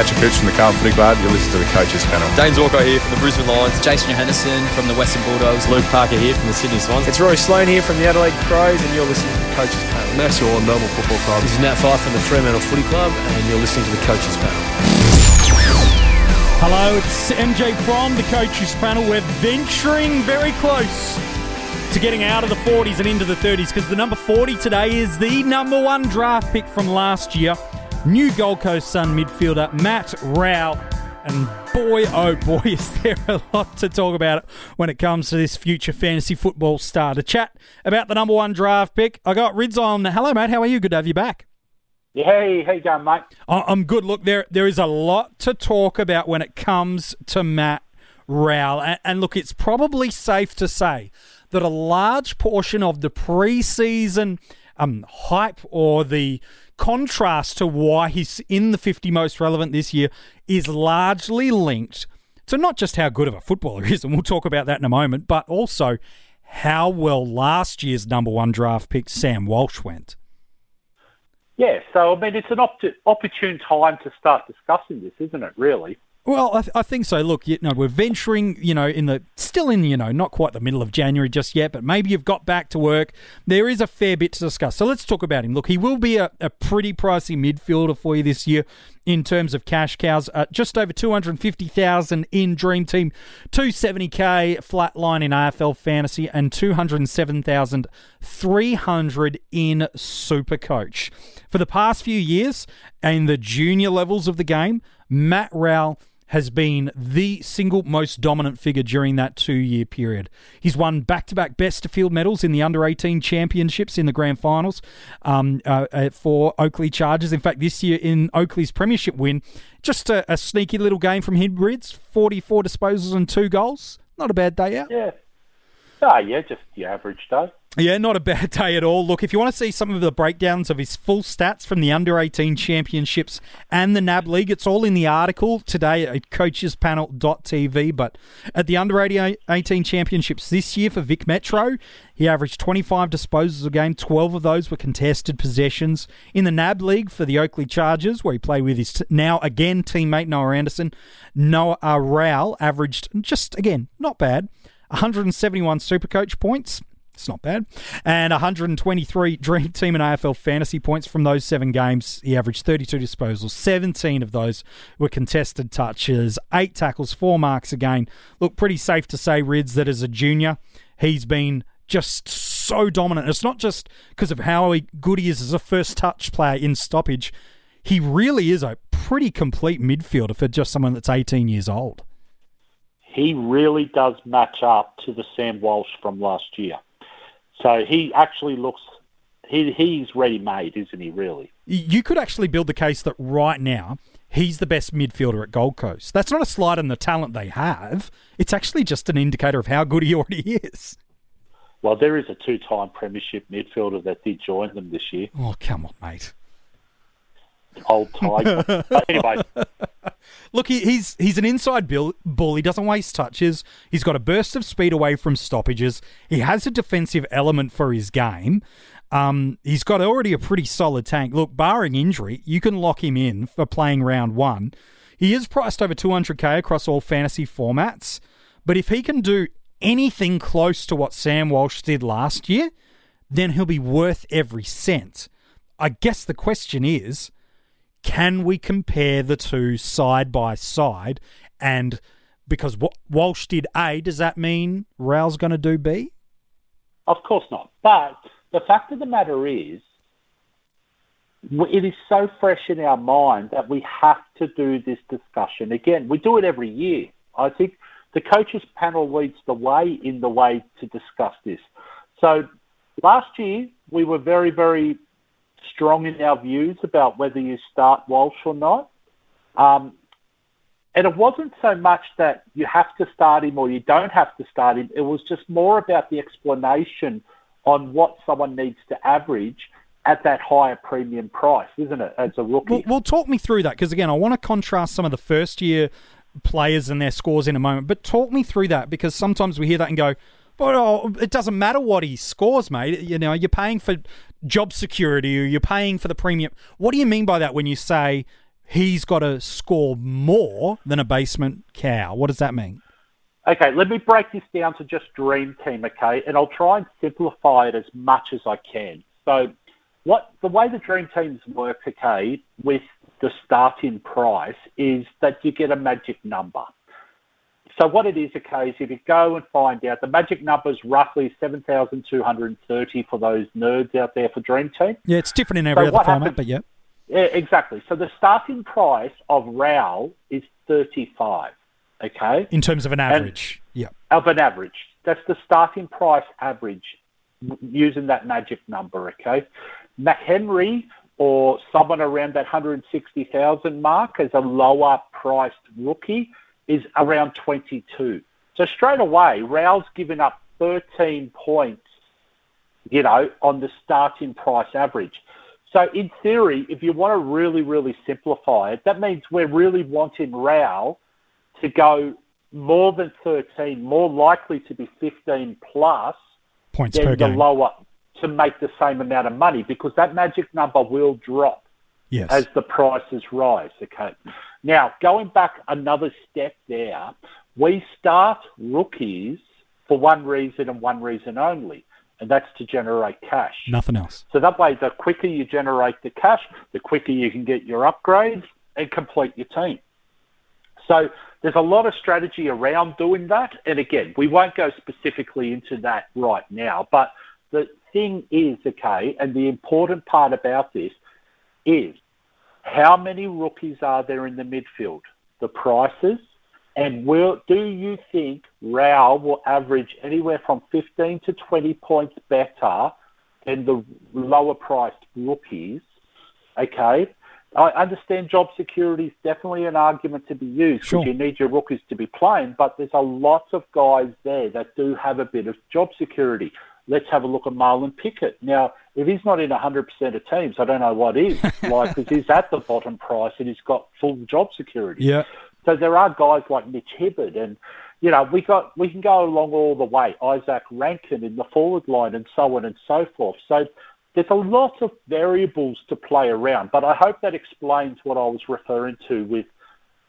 Patrick Cooch from the Carlton Footy Club. You listen to the coaches panel. Dayne Zorko here from the Brisbane Lions. Jason Johannisen from the Western Bulldogs. Luke Parker here from the Sydney Swans. It's Rory Sloane here from the Adelaide Crows, and you're listening to the coaches panel. Max Gawn, Melbourne Football Club. This is Nat Fyfe from the Fremantle Footy Club, and you're listening to the coaches panel. Hello, it's MJ from the coaches panel. We're venturing very close to getting out of the 40s and into the 30s because the number 40 today is the number one draft pick from last year. New Gold Coast Sun midfielder Matt Rowell. And boy, oh boy, is there a lot to talk about when it comes to this future fantasy football star. To chat about the number one draft pick, I got Rids on. Hello, mate. How are you? Good to have you back. Yeah, hey, how you going, mate? I'm good. Look, there there is a lot to talk about when it comes to Matt Rowell. And, and look, it's probably safe to say that a large portion of the preseason um, hype or the contrast to why he's in the 50 most relevant this year is largely linked to not just how good of a footballer he is, and we'll talk about that in a moment, but also how well last year's number one draft pick, Sam Walsh, went. Yeah, so I mean, it's an opt- opportune time to start discussing this, isn't it? Really. Well, I, th- I, think so. Look, you know, we're venturing, you know, in the still in, you know, not quite the middle of January just yet, but maybe you've got back to work. There is a fair bit to discuss. So let's talk about him. Look, he will be a, a pretty pricey midfielder for you this year in terms of cash cows. Uh, just over 250,000 in Dream Team, 270k flat line in AFL Fantasy, and 207,300 in Super Coach. For the past few years, in the junior levels of the game, Matt Rowell has been the single most dominant figure during that two year period. He's won back to back best of field medals in the under 18 championships in the grand finals um, uh, uh, for Oakleigh Chargers. In fact, this year in Oakleigh's premiership win, just a, a sneaky little game from Hidbrids 44 disposals and two goals. Not a bad day out. Yeah. Ah, yeah, just the average day. Yeah, not a bad day at all. Look, if you want to see some of the breakdowns of his full stats from the under 18 championships and the NAB League, it's all in the article today at coachespanel.tv. But at the under 18 championships this year for Vic Metro, he averaged 25 disposals a game, 12 of those were contested possessions. In the NAB League for the Oakleigh Chargers, where he played with his now again teammate Noah Anderson, Noah Rowell averaged just, again, not bad. 171 Supercoach points, it's not bad. And 123 Dream Team and AFL fantasy points from those seven games. He averaged 32 disposals. 17 of those were contested touches. Eight tackles, four marks again. Look, pretty safe to say, Rids, that as a junior, he's been just so dominant. It's not just because of how good he is as a first touch player in stoppage. He really is a pretty complete midfielder for just someone that's 18 years old. He really does match up to the Sam Walsh from last year. So he actually looks he he's ready made, isn't he? Really, you could actually build the case that right now he's the best midfielder at Gold Coast. That's not a slight on the talent they have. It's actually just an indicator of how good he already is. Well, there is a two-time premiership midfielder that did join them this year. Oh, come on, mate. Old tiger. anyway. Look, he, he's he's an inside bull, bull. He doesn't waste touches. He's got a burst of speed away from stoppages. He has a defensive element for his game. Um, he's got already a pretty solid tank. Look, barring injury, you can lock him in for playing round one. He is priced over 200k across all fantasy formats. But if he can do anything close to what Sam Walsh did last year, then he'll be worth every cent. I guess the question is can we compare the two side by side? And because what Walsh did A, does that mean Rowell's going to do B? Of course not. But the fact of the matter is, it is so fresh in our mind that we have to do this discussion again. We do it every year. I think the coaches panel leads the way in the way to discuss this. So last year we were very, very strong in our views about whether you start Walsh or not. Um, and it wasn't so much that you have to start him or you don't have to start him. It was just more about the explanation on what someone needs to average at that higher premium price, isn't it, as a rookie? Well, well talk me through that because, again, I want to contrast some of the first year players and their scores in a moment, but talk me through that because sometimes we hear that and go, well, it doesn't matter what he scores, mate. You know, you're paying for job security or you're paying for the premium. What do you mean by that when you say he's got to score more than a basement cow. What does that mean? Okay, let me break this down to just Dream Team, okay? And I'll try and simplify it as much as I can. So, what the way the Dream Teams work, okay, with the starting price is that you get a magic number. So what it is, okay, is if you go and find out, the magic number is roughly 7,230 for those nerds out there for Dream Team. Yeah, it's different in every So other format, but yeah. Yeah, exactly. So the starting price of Rowell is 35, okay? In terms of an average. yeah. of an average. That's the starting price average using that magic number, okay? McHenry or someone around that 160,000 mark as a lower priced rookie is around 22. So straight away, Rowell's given up 13 points, you know, on the starting price average. So in theory, if you want to really, really simplify it, that means we're really wanting Rowell to go more than 13, more likely to be 15 plus Points than per the game. lower to make the same amount of money because that magic number will drop yes. as the prices rise. Okay. Now, going back another step there, we start rookies for one reason and one reason only, and that's to generate cash. Nothing else. So that way, the quicker you generate the cash, the quicker you can get your upgrades and complete your team. So there's a lot of strategy around doing that. And again, we won't go specifically into that right now. But the thing is, okay, and the important part about this is how many rookies are there in the midfield? The prices. And will do you think Rowell will average anywhere from 15 to 20 points better than the lower priced rookies? Okay. I understand job security is definitely an argument to be used because Sure. you need your rookies to be playing, but there's a lot of guys there that do have a bit of job security. Let's have a look at Marlon Pickett. Now, if he's not in 100% of teams, I don't know what is. like, because he's at the bottom price and he's got full job security. Yeah. So there are guys like Mitch Hibberd, and you know we got we can go along all the way. Isaac Rankine in the forward line, and so on and so forth. So there's a lot of variables to play around, but I hope that explains what I was referring to with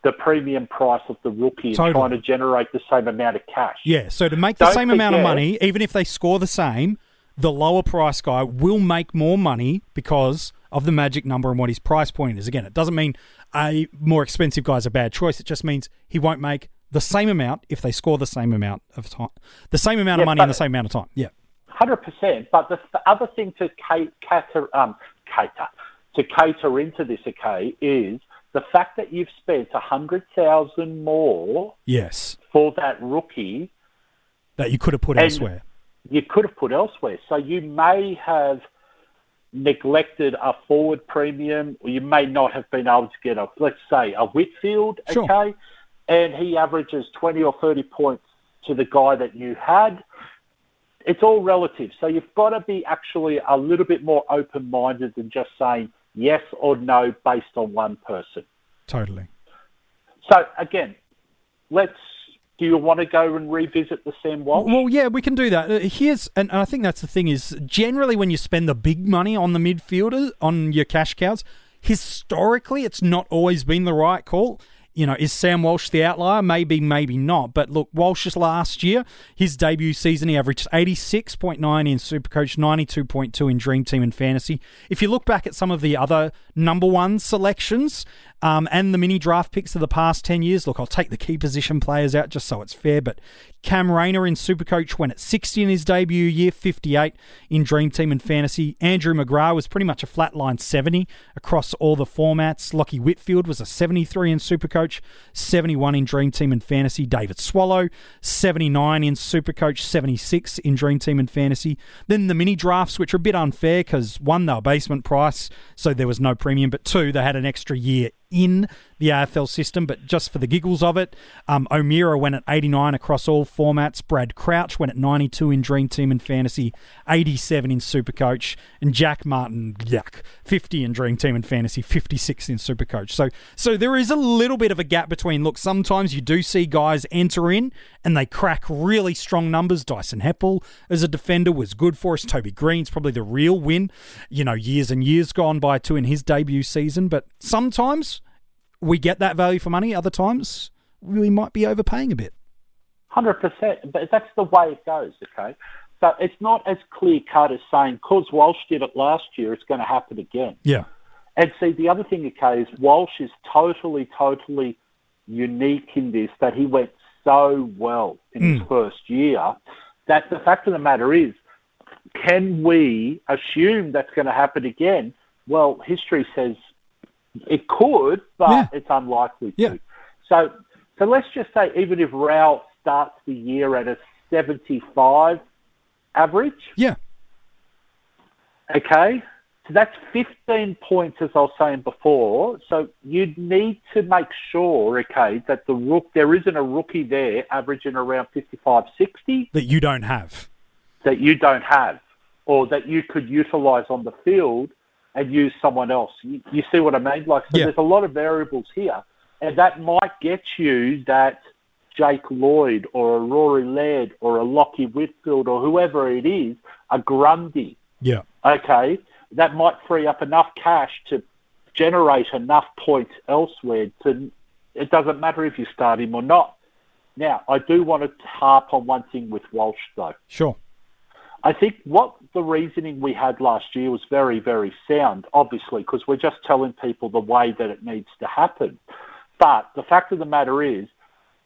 the premium price of the rookie Totally. and trying to generate the same amount of cash. Yeah, so to make the Don't same amount of money, even if they score the same, the lower price guy will make more money because of the magic number and what his price point is. Again, it doesn't mean a more expensive guy's a bad choice. It just means he won't make the same amount if they score the same amount of time, the same amount of money in the same amount of time. Yeah, Hundred percent. But the, the other thing to cater, um, cater to cater into this, okay, is the fact that you've spent a hundred thousand more yes, for that rookie that you could have put elsewhere. you could have put elsewhere. So you may have neglected a forward premium, or you may not have been able to get a, let's say, a Whitfield, Sure. okay, and he averages 20 or 30 points to the guy that you had. It's all relative. So you've got to be actually a little bit more open minded than just saying yes or no based on one person. Totally. So again, let's. Do you want to go and revisit the Sam Walsh? Well, yeah, we can do that. Uh, Here's, and I think that's the thing is generally when you spend the big money on the midfielder on your cash cows, historically it's not always been the right call. You know, is Sam Walsh the outlier? Maybe, maybe not. But look, Walsh's last year, his debut season, he averaged 86.9 in Supercoach, 92.2 in Dream Team and Fantasy. If you look back at some of the other number one selections um, and the mini draft picks of the past 10 years, look, I'll take the key position players out just so it's fair, but Cam Rayner in Supercoach went at 60 in his debut year, 58 in Dream Team and Fantasy. Andrew McGrath was pretty much a flatline 70 across all the formats. Lachie Whitfield was a 73 in Supercoach, 71 in Dream Team and Fantasy. David Swallow, 79 in Supercoach, 76 in Dream Team and Fantasy. Then the mini drafts, which are a bit unfair because one, they were basement price, so there was no premium, but two, they had an extra year in the AFL system, but just for the giggles of it. Um, O'Meara went at 89 across all formats. Brad Crouch went at 92 in Dream Team and Fantasy, 87 in Supercoach, and Jack Martin, yuck, 50 in Dream Team and Fantasy, 56 in Supercoach. So, so there is a little bit of a gap between. Look, sometimes you do see guys enter in and they crack really strong numbers. Dyson Heppell as a defender was good for us. Toby Greene's probably the real win. You know, years and years gone by too in his debut season, but sometimes we get that value for money. Other times, we might be overpaying a bit. Hundred percent, but that's the way it goes. Okay, so it's not as clear cut as saying because Walsh did it last year, it's going to happen again. Yeah. And see, the other thing, okay, is Walsh is totally, totally unique in this that he went so well in Mm. his first year that the fact of the matter is, can we assume that's going to happen again? Well, history says it could, but Yeah. it's unlikely Yeah. to. So, so let's just say even if Rowell starts the year at a 75 average, Yeah. Okay, so that's 15 points, as I was saying before. So you'd need to make sure, okay, that the rook there isn't a rookie there averaging around 55, 60 That you don't have. that you don't have, or that you could utilise on the field and use someone else. You, you see what I mean? Like, so Yeah. there's a lot of variables here, and that might get you that Jake Lloyd or a Rory Laird or a Lachie Whitfield or whoever it is, a Grundy Yeah. okay, that might free up enough cash to generate enough points elsewhere. To it doesn't matter if you start him or not. Now, I do want to harp on one thing with Walsh though. Sure. I think what the reasoning we had last year was very, very sound, obviously, because we're just telling people the way that it needs to happen. But the fact of the matter is,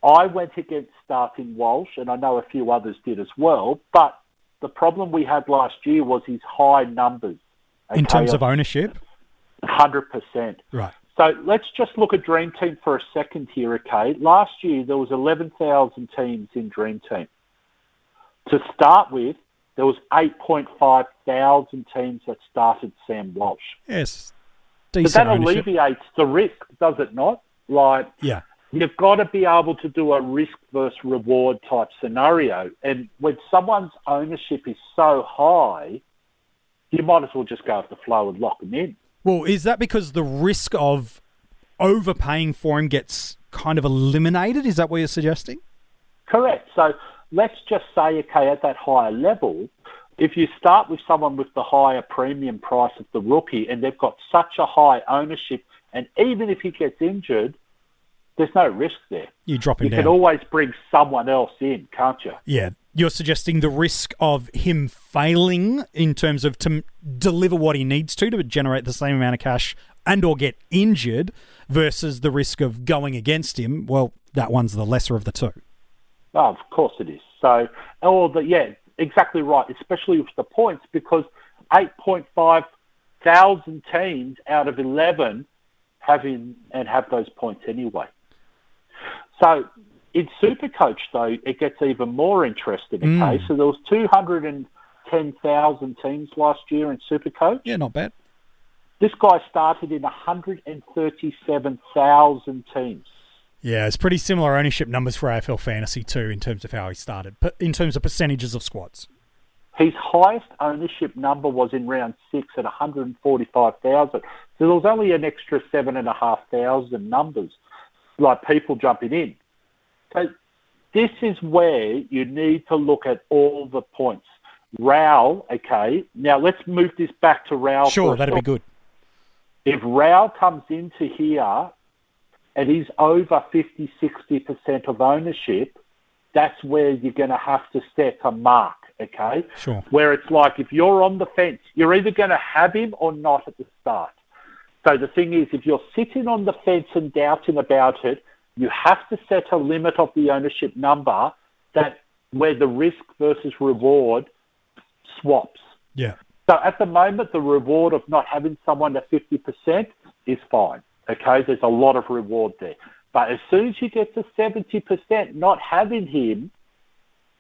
I went against starting Walsh, and I know a few others did as well. But the problem we had last year was his high numbers. In terms of ownership. 100%. Right. So let's just look at Dream Team for a second here, okay? Last year there was 11,000 teams in Dream Team. To start with, there was 8.5 thousand teams that started Sam Walsh. Yes. But that ownership. alleviates the risk, does it not? Like, Yeah. you've got to be able to do a risk versus reward type scenario. And when someone's ownership is so high, you might as well just go with the flow and lock them in. Well, is that because the risk of overpaying for him gets kind of eliminated? Is that what you're suggesting? Correct. So let's just say, okay, at that higher level, if you start with someone with the higher premium price of the rookie and they've got such a high ownership, and even if he gets injured, there's no risk there. You drop him You down. can always bring someone else in, can't you? Yeah, you're suggesting the risk of him failing in terms of to deliver what he needs to to generate the same amount of cash and or get injured versus the risk of going against him. Well, that one's the lesser of the two. Oh, of course it is. So, or the yeah, exactly right. Especially with the points, because 8.5 thousand teams out of 11 have in and have those points anyway. So, in Supercoach though, it gets even more interesting. Okay, mm. so there was 210,000 teams last year in Supercoach. Yeah, not bad. This guy started in 137,000 teams. Yeah, it's pretty similar ownership numbers for AFL Fantasy too in terms of how he started, but in terms of percentages of squads. His highest ownership number was in round six at 145,000. So there was only an extra seven and a half thousand numbers, like people jumping in. So this is where you need to look at all the points. Rowell, okay. Now let's move this back to Rowell. Sure, that'd be good. If Rowell comes into here and he's over 50, 60% of ownership, that's where you're going to have to set a mark, okay? Sure. Where it's like if you're on the fence, you're either going to have him or not at the start. So the thing is, if you're sitting on the fence and doubting about it, you have to set a limit of the ownership number that where the risk versus reward swaps. Yeah. So at the moment, the reward of not having someone at 50% is fine. Okay, there's a lot of reward there. But as soon as you get to 70%, not having him,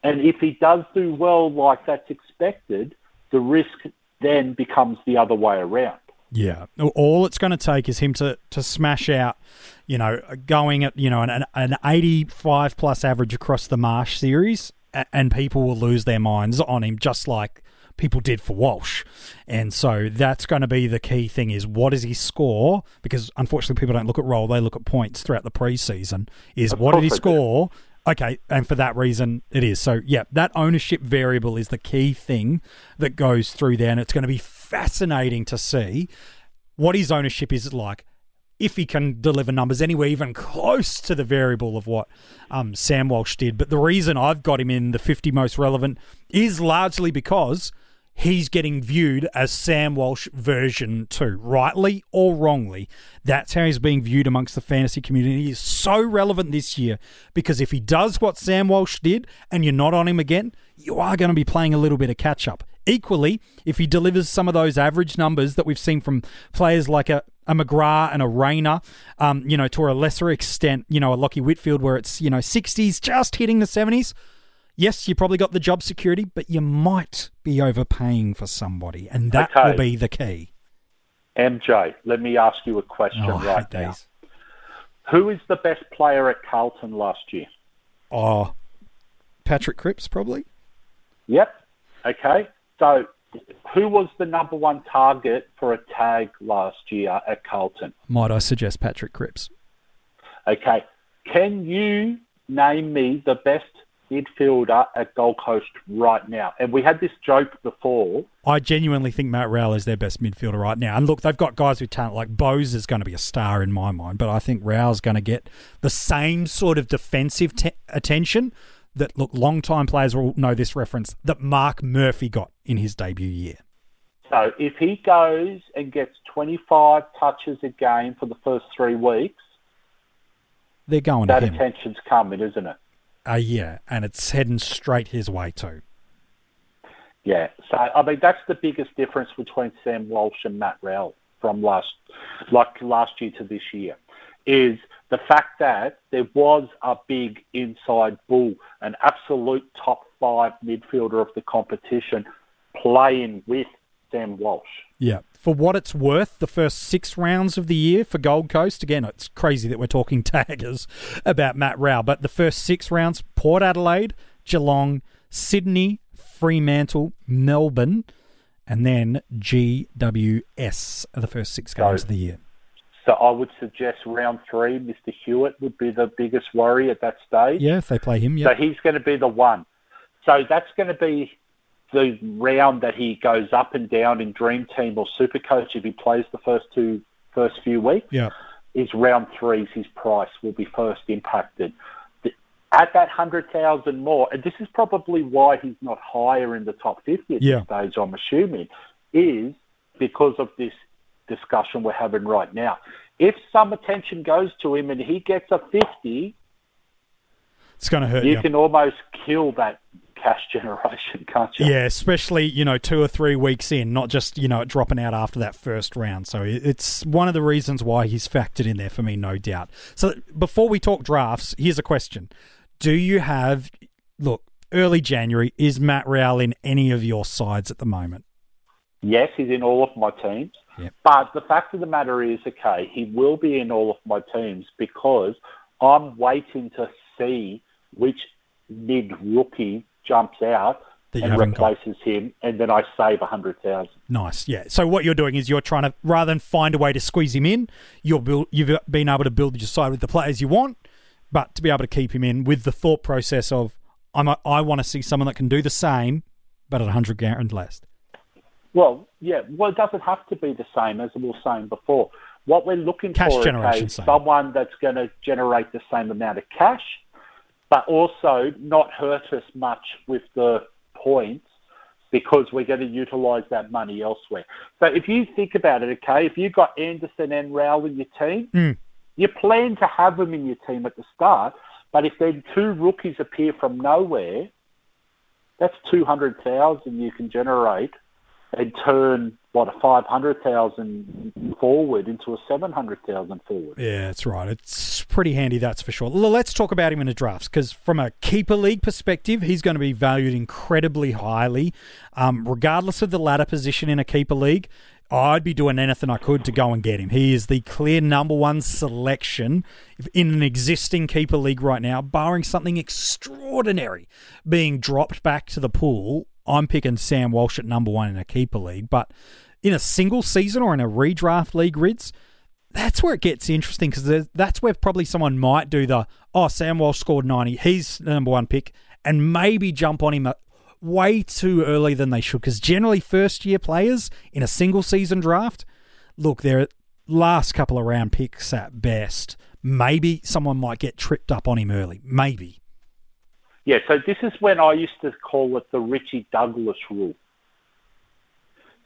and if he does do well like that's expected, the risk then becomes the other way around. Yeah. All it's going to take is him to, to smash out, you know, going at, you know, an, an 85 plus average across the Marsh series, and people will lose their minds on him, just like people did for Walsh. And so that's going to be the key thing is what does he score? Because unfortunately, people don't look at roll, they look at points throughout the preseason. Is Of what did he course they do. score? Okay, and for that reason, it is. So, yeah, that ownership variable is the key thing that goes through there, and it's going to be fascinating to see what his ownership is like if he can deliver numbers anywhere even close to the variable of what um, Sam Walsh did. But the reason I've got him in the 50 most relevant is largely because he's getting viewed as Sam Walsh version 2, rightly or wrongly. That's how he's being viewed amongst the fantasy community. He is so relevant this year because if he does what Sam Walsh did and you're not on him again, you are going to be playing a little bit of catch up. Equally, if he delivers some of those average numbers that we've seen from players like a, a McGrath and a Rayner, um, you know, to a lesser extent, you know, a Lachie Whitfield where it's, you know, 60s, just hitting the 70s, yes, you probably got the job security, but you might be overpaying for somebody, and that Okay. will be the key. MJ, let me ask you a question Oh, right now. these. Who is the best player at Carlton last year? Oh, Patrick Cripps, probably. Yep. Okay. So, who was the number one target for a tag last year at Carlton? Might I suggest Patrick Cripps? Okay. Can you name me the best midfielder at Gold Coast right now? And we had this joke before. I genuinely think Matt Rowell is their best midfielder right now. And look, they've got guys with talent like Bose is going to be a star in my mind, but I think Rowell's going to get the same sort of defensive te- attention that, look, long-time players will know this reference, that Mark Murphy got in his debut year. So, if he goes and gets 25 touches a game for the first three weeks, They're going that to attention's coming, isn't it? Uh, yeah, and it's heading straight his way too. Yeah. So I mean that's the biggest difference between Sam Walsh and Matt Rowell from last like last year to this year is the fact that there was a big inside bull, an absolute top five midfielder of the competition playing with Sam Walsh. Yeah. For what it's worth, the first six rounds of the year for Gold Coast, again, it's crazy that we're talking taggers about Matt Rowell, but the first six rounds Port Adelaide, Geelong, Sydney, Fremantle, Melbourne, and then GWS are the first six games of the year. So I would suggest round three, Mr. Hewett would be the biggest worry at that stage. Yeah, if they play him, yeah. So he's going to be the one. So that's going to be the round that he goes up and down in Dream Team or Super Coach if he plays the first two first few weeks. Yeah. Is round three's his price will be first impacted. At that hundred thousand more, and this is probably why he's not higher in the top fifty at Yeah. this stage. I'm assuming is because of this discussion we're having right now. If some attention goes to him and he gets a fifty, It's going to hurt you you. can almost kill that cash generation, can't you? Yeah, especially, you know, two or three weeks in, not just, you know, dropping out after that first round. So it's one of the reasons why he's factored in there for me, no doubt. So before we talk drafts, here's a question. Do you have, look, early January, is Matt Rowell in any of your sides at the moment? Yes, he's in all of my teams. Yep. But the fact of the matter is, okay, he will be in all of my teams because I'm waiting to see which mid rookie jumps out and haven't got. replaces him, and then I save a hundred thousand. Nice, yeah. So what you're doing is you're trying to, rather than find a way to squeeze him in, you're build, you've been able to build your side with the players you want, but to be able to keep him in with the thought process of, I'm a, I want to see someone that can do the same, but at a 100 grand less. Well, yeah. Well, it doesn't have to be the same as we were saying before. What we're looking Cash for is someone that's going to generate the same amount of cash, but also not hurt us much with the points because we're going to utilise that money elsewhere. So if you think about it, okay, if you've got Anderson and Rowell in your team, Mm. you plan to have them in your team at the start, but if then two rookies appear from nowhere, that's 200,000 you can generate and turn what a 500,000 forward into a 700,000 forward. Yeah, that's right. It's pretty handy, that's for sure. Let's talk about him in the drafts because, from a keeper league perspective, he's going to be valued incredibly highly. Um, regardless of the ladder position in a keeper league, I'd be doing anything I could to go and get him. He is the clear number one selection in an existing keeper league right now, barring something extraordinary being dropped back to the pool. I'm picking Sam Walsh at number one in a keeper league, but in a single season or in a redraft league, Rids, that's where it gets interesting because that's where probably someone might do the oh Sam Walsh scored ninety, he's the number one pick, and maybe jump on him way too early than they should. Because generally, first year players in a single season draft, look, they're last couple of round picks at best. Maybe someone might get tripped up on him early. Maybe. Yeah, so this is when I used to call it the Richie Douglas rule.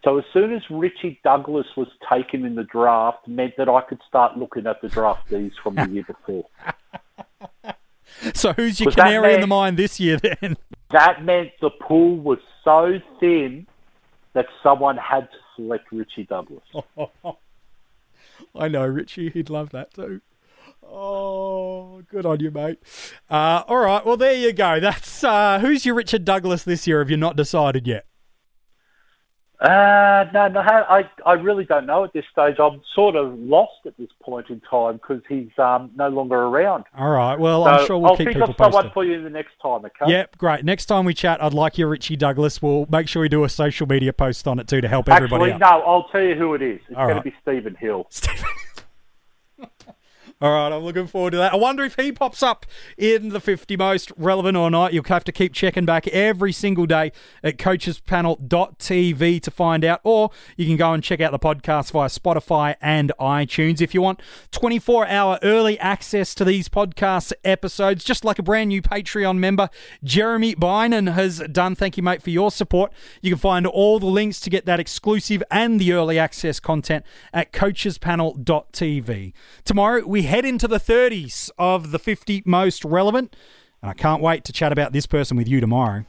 So as soon as Richie Douglas was taken in the draft, meant that I could start looking at the draftees from the year before. So who's your canary in the mine this year then? That meant the pool was so thin that someone had to select Richie Douglas. I know, Richie. He'd love that too. Oh, good on you, mate. Uh, all right, well there you go. That's uh, who's your Richard Douglas this year? Have you not decided yet? Uh, no, no, I, I really don't know at this stage. I'm sort of lost at this point in time because he's um, no longer around. All right. Well, So I'm sure we'll I'll keep people of someone for you the next time, okay? Yep, great. Next time we chat, I'd like your Richie Douglas. We'll make sure we do a social media post on it too to help everybody Actually, no, I'll tell you who it is. It's All going right. to be Stephen Hill. All right, I'm looking forward to that. I wonder if he pops up in the 50 most relevant or not. You'll have to keep checking back every single day at coachespanel.tv to find out, or you can go and check out the podcast via Spotify and iTunes. If you want 24 hour early access to these podcast episodes, just like a brand new Patreon member, Jeremy Bynan has done. Thank you, mate, for your support. You can find all the links to get that exclusive and the early access content at coachespanel.tv. Tomorrow, we head into the 30s of the 50 most relevant. And I can't wait to chat about this person with you tomorrow.